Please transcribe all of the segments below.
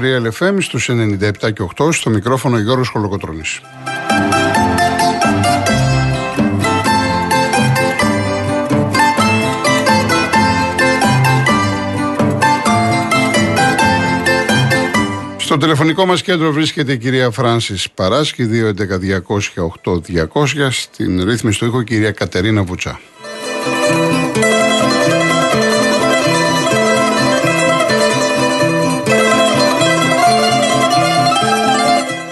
Είστε συντονισμένοι Ιστορία LFM στους 97 και 8 στο μικρόφωνο Γιώργος Χολοκοτρώνης. Στο τηλεφωνικό μας κέντρο βρίσκεται η κυρία Φράνσις Παράσκη, 211-200-8200, στην ρύθμιση του ήχου κυρία Κατερίνα Βουτσά.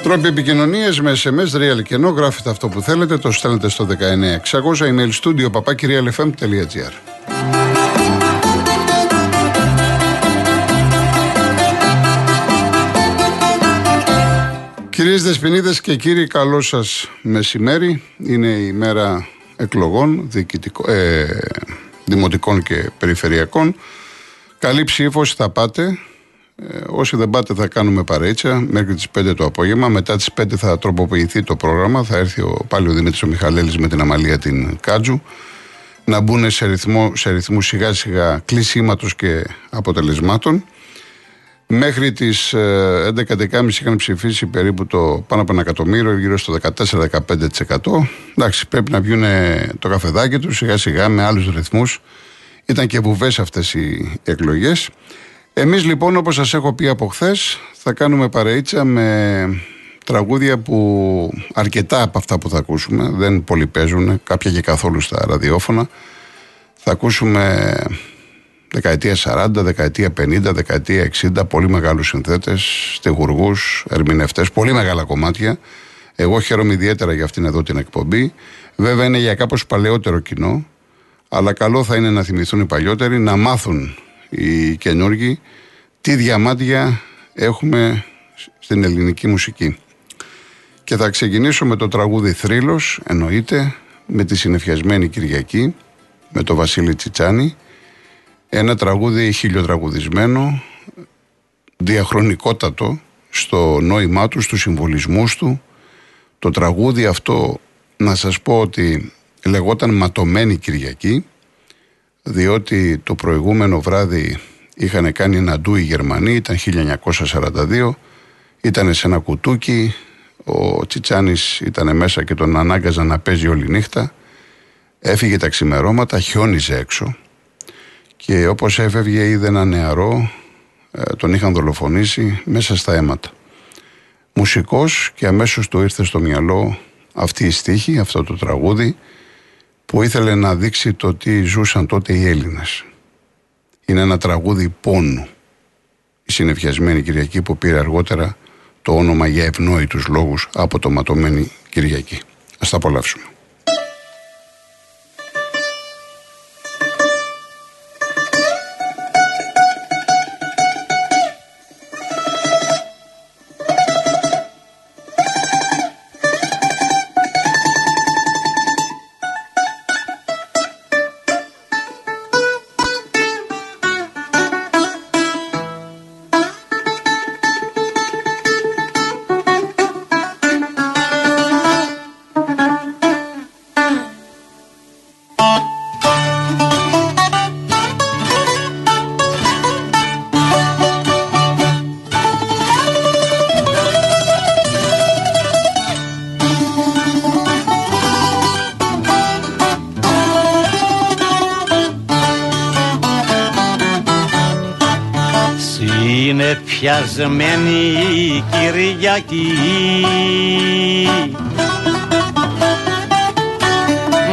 Τρόποι επικοινωνίε με SMS, real και ενώ γράφετε αυτό που θέλετε, το στέλνετε στο 19600 email studio papakirialfm.gr. Κυρίες Δεσποινίδες και κύριοι, καλό σας μεσημέρι. Είναι η μέρα εκλογών, ε, δημοτικών και περιφερειακών. Καλή ψήφος θα πάτε. Ε, όσοι δεν πάτε θα κάνουμε παρέτσα μέχρι τις 5 το απόγευμα. Μετά τις 5 θα τροποποιηθεί το πρόγραμμα. Θα έρθει ο, πάλι ο Δημήτρης ο Μιχαλέλης με την Αμαλία την Κάτζου. Να μπουν σε ρυθμό, σε ρυθμούς σιγά σιγά κλεισίματος και αποτελεσμάτων. Μέχρι τις 11-11.30 είχαν ψηφίσει περίπου το πάνω από ένα εκατομμύριο, γύρω στο 14-15%. Εντάξει, πρέπει να βγουν το καφεδάκι τους σιγά σιγά με άλλους ρυθμούς. Ήταν και βουβές αυτές οι εκλογές. Εμείς λοιπόν, όπως σας έχω πει από χθες, θα κάνουμε παρείτσα με τραγούδια που αρκετά από αυτά που θα ακούσουμε δεν πολύ παίζουν, κάποια και καθόλου στα ραδιόφωνα. Θα ακούσουμε Δεκαετία 40, δεκαετία 50, δεκαετία 60, πολύ μεγάλους συνθέτες, στεγουργού, ερμηνευτές, πολύ μεγάλα κομμάτια. Εγώ χαίρομαι ιδιαίτερα για αυτήν εδώ την εκπομπή. Βέβαια είναι για κάπως παλαιότερο κοινό, αλλά καλό θα είναι να θυμηθούν οι παλιότεροι, να μάθουν οι καινούργοι τι διαμάντια έχουμε στην ελληνική μουσική. Και θα ξεκινήσω με το τραγούδι Θρύλος, εννοείται, με τη συνεφιασμένη Κυριακή, με το Βασίλη Τσιτσάνη, ένα τραγούδι χιλιοτραγουδισμένο, διαχρονικότατο στο νόημά του, στους συμβολισμούς του. Το τραγούδι αυτό, να σας πω ότι λεγόταν Ματωμένη Κυριακή, διότι το προηγούμενο βράδυ είχαν κάνει ένα ντου οι Γερμανοί, ήταν 1942, ήταν σε ένα κουτούκι, ο Τσιτσάνης ήταν μέσα και τον ανάγκαζαν να παίζει όλη νύχτα, έφυγε τα ξημερώματα, χιόνιζε έξω, και όπως έφευγε είδε ένα νεαρό, ε, τον είχαν δολοφονήσει μέσα στα αίματα. Μουσικός και αμέσως του ήρθε στο μυαλό αυτή η στίχη, αυτό το τραγούδι που ήθελε να δείξει το τι ζούσαν τότε οι Έλληνες. Είναι ένα τραγούδι πόνου. Η συνεφιασμένη Κυριακή που πήρε αργότερα το όνομα για ευνόητους λόγους από το ματωμένη Κυριακή. Ας τα απολαύσουμε. Πιασμένη Κυριακή.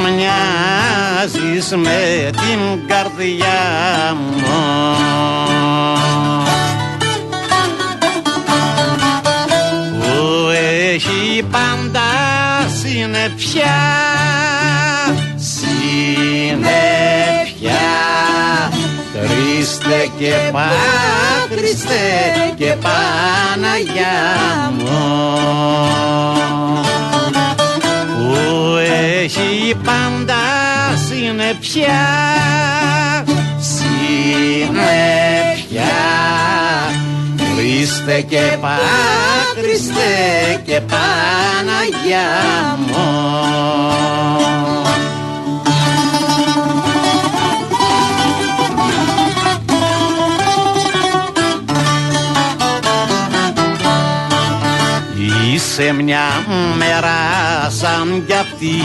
Μοιάζεις με την καρδιά μου. Που έχει πάντα συννεφιά συννεφιά Χριστέ και Πά, Χριστέ και Παναγιά μου. Που έχει πάντα συννεφιά συννεφιά Χριστέ και Πά, Χριστέ και Παναγιά μου Είσαι μια μέρα σαν κι αυτή.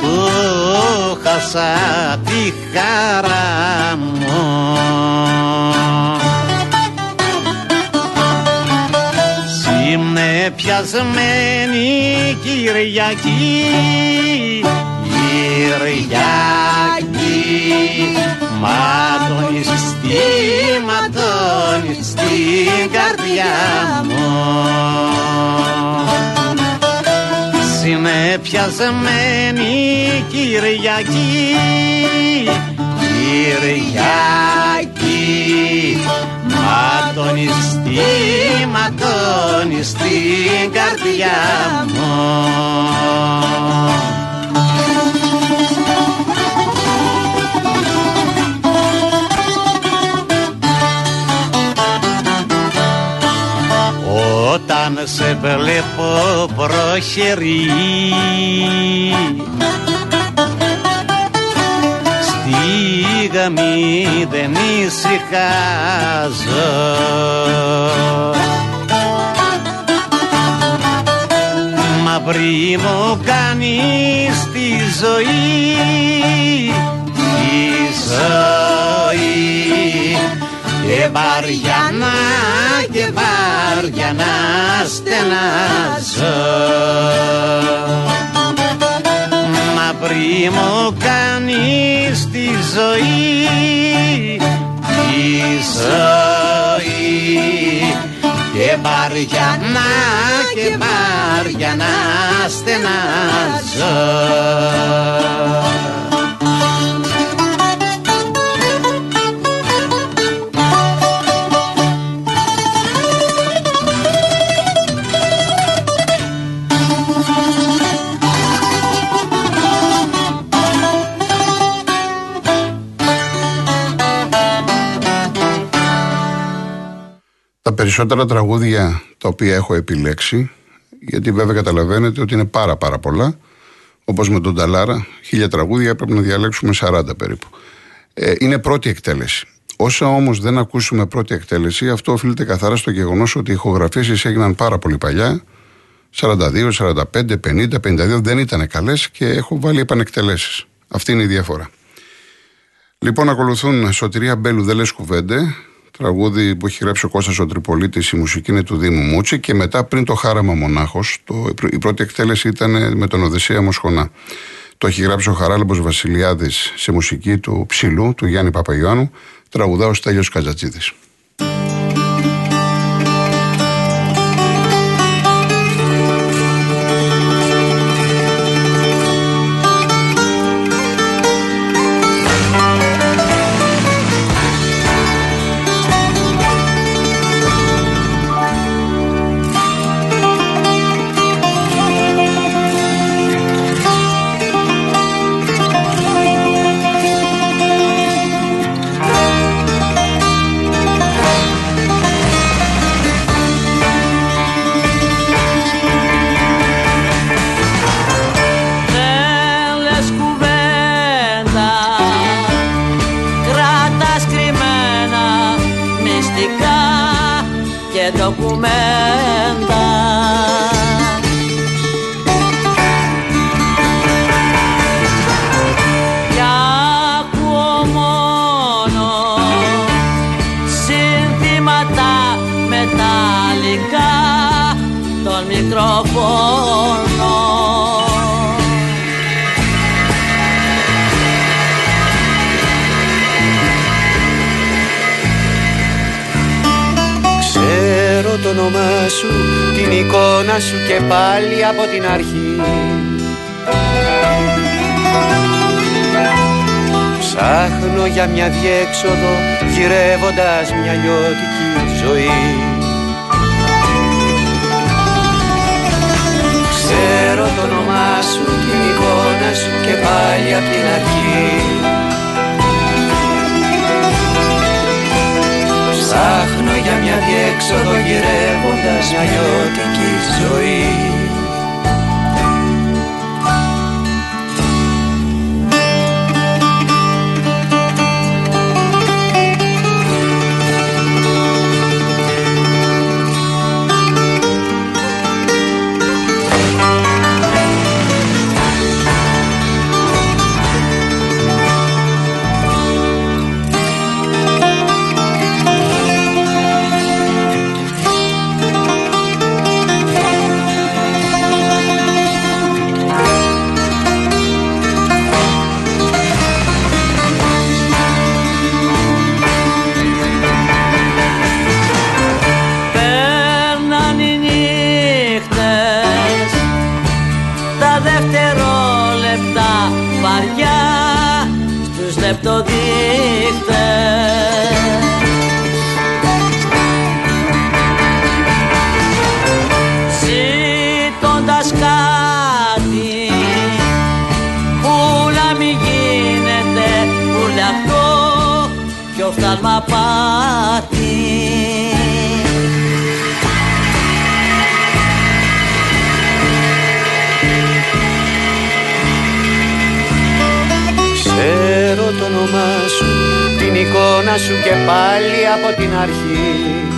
Που χάσα τη χαρά μου. Σήμνε πιασμένη Κυριακή Κυριακή ματώνιστη, ματώνει στην καρδιά μου. Συνεπιασμένη Κυριακή Κυριακή. Ματώνιστη, ματώνει στην καρδιά μου όταν σε βλέπω προχερή. Στη γαμή δεν ησυχάζω. Μαύρη μου κάνεις τη ζωή τη ζωή. Και βαριανά και βαριανά στενάζω. Μαύρη μου κάνεις τη ζωή τη ζωή. Και βαριανά και βαριανά στενάζω Τα περισσότερα τραγούδια τα οποία έχω επιλέξει, γιατί βέβαια καταλαβαίνετε ότι είναι πάρα πάρα πολλά, όπως με τον Ταλάρα, χίλια τραγούδια πρέπει να διαλέξουμε 40 περίπου. Ε, είναι πρώτη εκτέλεση. Όσα όμως δεν ακούσουμε πρώτη εκτέλεση, αυτό οφείλεται καθαρά στο γεγονός ότι οι ηχογραφήσεις έγιναν πάρα πολύ παλιά, 42, 45, 50, 52 δεν ήταν καλές και έχω βάλει επανεκτελέσεις. Αυτή είναι η διαφορά. Λοιπόν, ακολουθούν Σωτηρία Μπέλου, δεν λες κουβέντε, τραγούδι που έχει γράψει ο Κώστας ο Τριπολίτης, η μουσική είναι του Δήμου Μούτσι και μετά πριν το Χάραμα Μονάχος, το, η πρώτη εκτέλεση ήταν με τον Οδυσσέα Μοσχονά. Το έχει γράψει ο Χαράλαμπος Βασιλιάδης σε μουσική του Ψηλού, του Γιάννη Παπαγιάννου, τραγουδά ο Στέλιος Καζατζίδης. Και ντοκουμέντα σου, την εικόνα σου και πάλι από την αρχή. Ψάχνω για μια διέξοδο γυρεύοντας μια λιώτικη ζωή. Ξέρω το όνομά σου, την εικόνα σου και πάλι από την αρχή. Ψάχνω για μια διέξοδο γυρεύοντας μια λιώτικη ζωή απάτη Ξέρω το όνομά σου, την εικόνα σου και πάλι από την αρχή.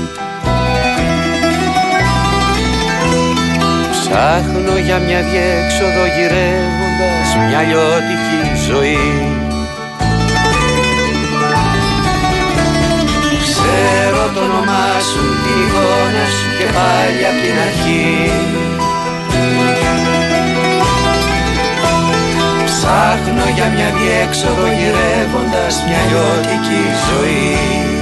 Ψάχνω για μια διέξοδο γυρεύοντας μια λιώτικη ζωή Ξέρω το όνομά σου, την εικόνα σου και πάλι από την αρχή. Ψάχνω για μια διέξοδο γυρεύοντας μια λιώτικη ζωή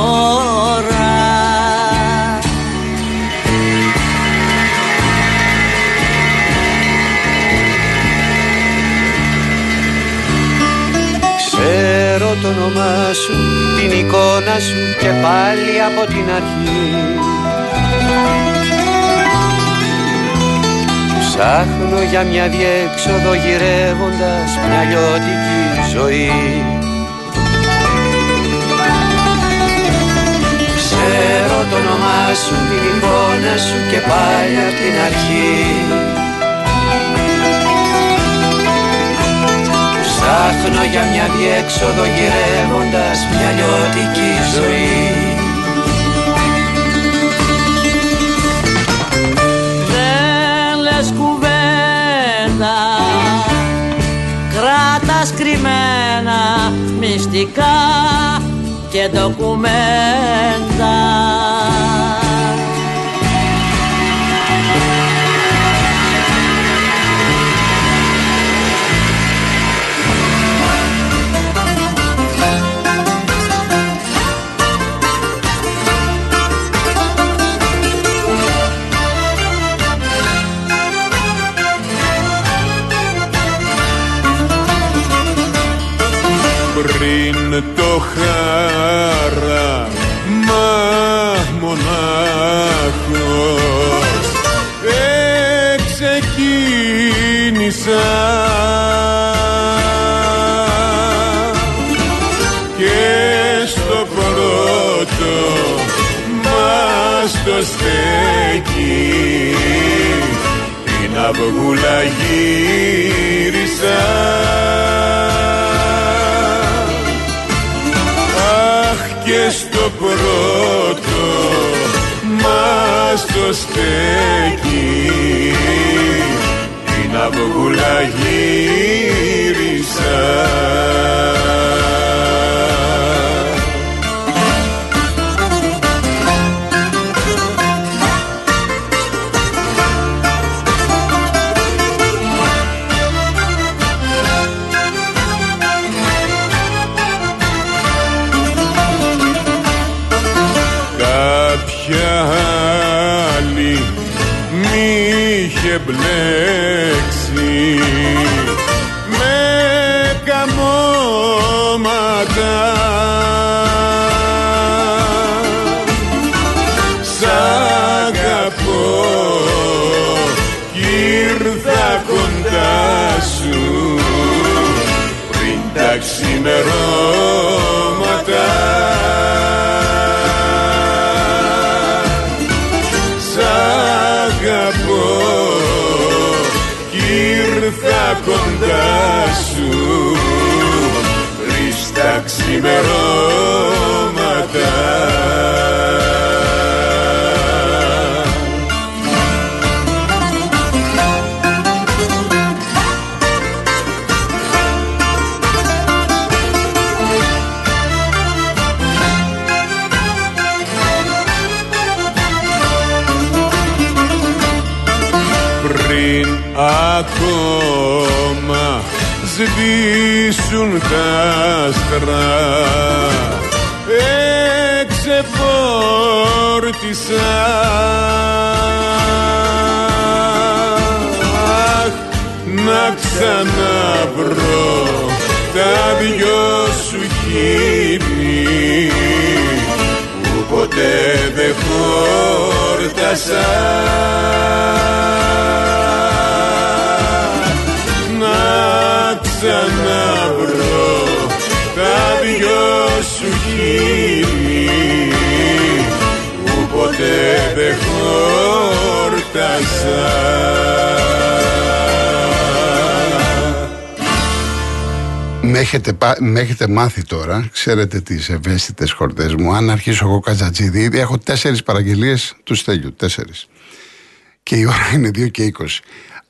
Ξέρω το όνομά σου, την εικόνα σου και πάλι από την αρχή. Ψάχνω για μια διέξοδο γυρεύοντας μια λιώτικη ζωή. Ξέρω το όνομά σου, την εικόνα σου και πάλι από την αρχή Ψάχνω για μια διέξοδο γυρεύοντας μια λιώτικη ζωή. Δεν λες κουβέντα Κράτας κρυμμένα μυστικά και ντοκουμέντα πριν το χάρα μα μονάχος. Εξεκίνησα. Και στο πρώτο μας το στέκει την αυγούλα γύρισα και στο πρώτο μας το στέκει. Την αυγούλα γύρισα κοντά σου. Πριν στα σβήσουν τα άστρα εξεφόρτισα να ξαναβρω τα δυο σου χείλη που ποτέ δεν χόρτασα ξαναβρω τα δυο σου χείλη που ποτέ δεν χόρτασα Με έχετε, με έχετε μάθει τώρα, ξέρετε τις ευαίσθητες χορτές μου. Αν αρχίσω εγώ Κατζατζίδη, ήδη έχω τέσσερις παραγγελίες τους Στέλιου. Τέσσερις. Και η ώρα είναι 2 και 20.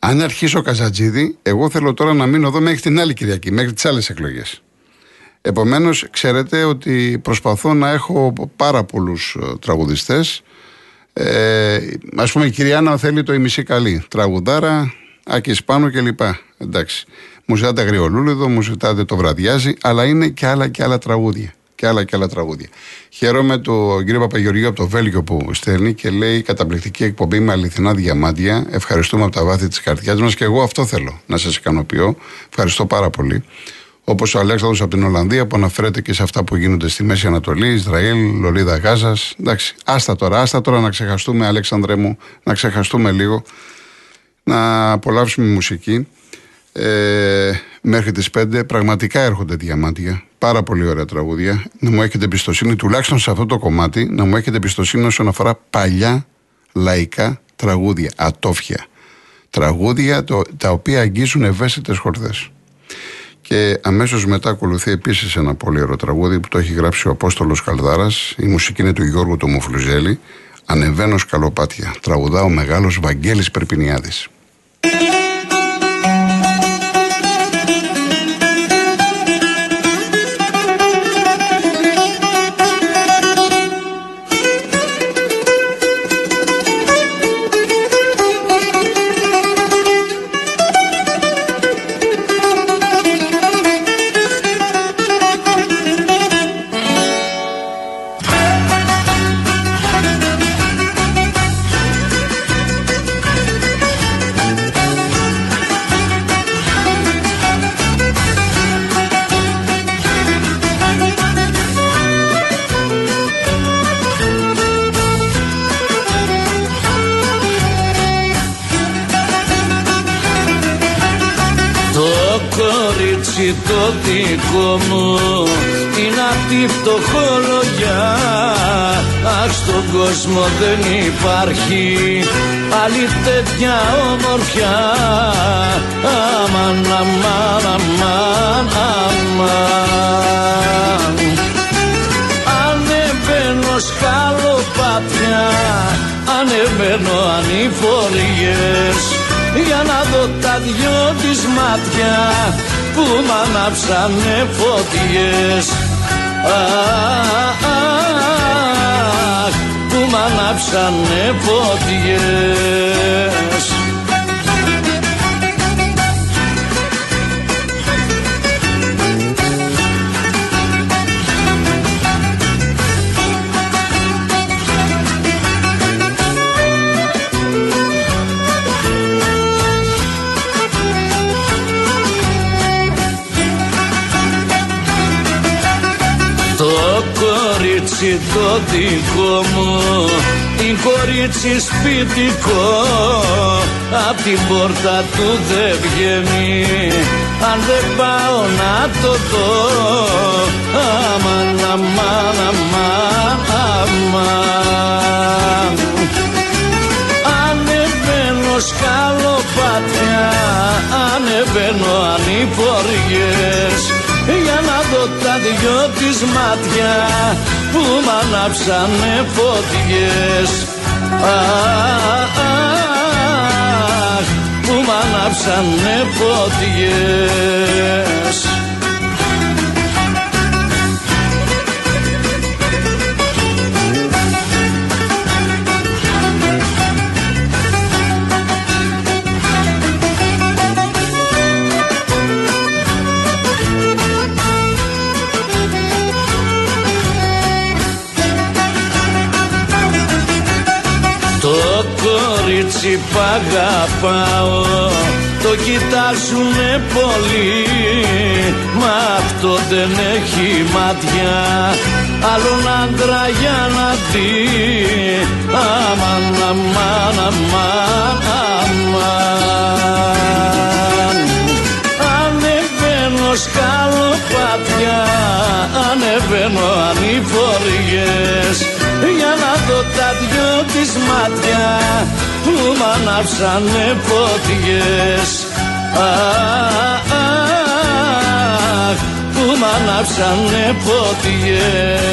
Αν αρχίσω Καζατζίδη, εγώ θέλω τώρα να μείνω εδώ μέχρι την άλλη Κυριακή, μέχρι τις άλλες εκλογές. Επομένως, ξέρετε ότι προσπαθώ να έχω πάρα πολλούς ε, τραγουδιστές. Ε, Α πούμε, η κυρία Άννα θέλει το ημισή καλή. Τραγουδάρα, Άκης Πάνο κλπ. Εντάξει. Μου ζητάτε Αγριολούλιδο, μου ζητάτε το βραδιάζει, αλλά είναι και άλλα και άλλα τραγούδια και άλλα και άλλα τραγούδια. Χαίρομαι τον κύριο Παπαγεωργίου από το Βέλγιο που στέλνει και λέει καταπληκτική εκπομπή με αληθινά διαμάντια. Ευχαριστούμε από τα βάθη της καρδιάς μας και εγώ αυτό θέλω να σας ικανοποιώ. Ευχαριστώ πάρα πολύ. Όπως ο Αλέξανδρος από την Ολλανδία που αναφέρεται και σε αυτά που γίνονται στη Μέση Ανατολή, Ισραήλ, Λολίδα Γάζας. Εντάξει, άστα τώρα, άστα τώρα να ξεχαστούμε, Αλέξανδρε μου, να ξεχαστούμε λίγο, να απολαύσουμε μουσική. Ε, μέχρι τις 5 πραγματικά έρχονται διαμάντια πάρα πολύ ωραία τραγούδια να μου έχετε εμπιστοσύνη τουλάχιστον σε αυτό το κομμάτι να μου έχετε εμπιστοσύνη όσον αφορά παλιά λαϊκά τραγούδια ατόφια τραγούδια το, τα οποία αγγίζουν ευαίσθητες χορδές και αμέσως μετά ακολουθεί επίσης ένα πολύ ωραίο τραγούδι που το έχει γράψει ο Απόστολος Καλδάρας. Η μουσική είναι του Γιώργου Τομοφλουζέλη. Ανεβαίνω σκαλοπάτια. Τραγουδά ο μεγάλος Βαγγέλης Περπινιάδης. Φτωχολογιά Αχ στον κόσμο δεν υπάρχει άλλη τέτοια ομορφιά. Αμάν, αμάν, αμάν, αμάν Ανεβαίνω σκαλοπάτια Ανεβαίνω ανηφοριές για να δω τα δυο της μάτια που μ' ανάψανε φωτιές Αχ, που μ' ανάψανε φωτιές κορίτσι το δικό μου την κορίτσι σπιτικό. Απ' την πόρτα του δεν βγαίνει Αν δεν πάω να το δω. Αμάν, αμάν, αμάν, αμάν Ανεβαίνω σκαλοπάτια Ανεβαίνω ανηφοριές για να δω τα δυο της μάτια που μ' ανάψανε φωτιές. Αχ, που μ' ανάψανε φωτιές κορίτσι π' αγαπάω Το κοιτάζουνε πολύ Μα αυτό δεν έχει μάτια. Άλλον άντρα για να δει. Αμάν, αμάν, αμάν, αμάν Ανεβαίνω σκαλοπάτια Ανεβαίνω ανηφοριές. Για να δω τα δυο της μάτια που μ' ανάψανε φωτιές Αχ, που μ' ανάψανε φωτιές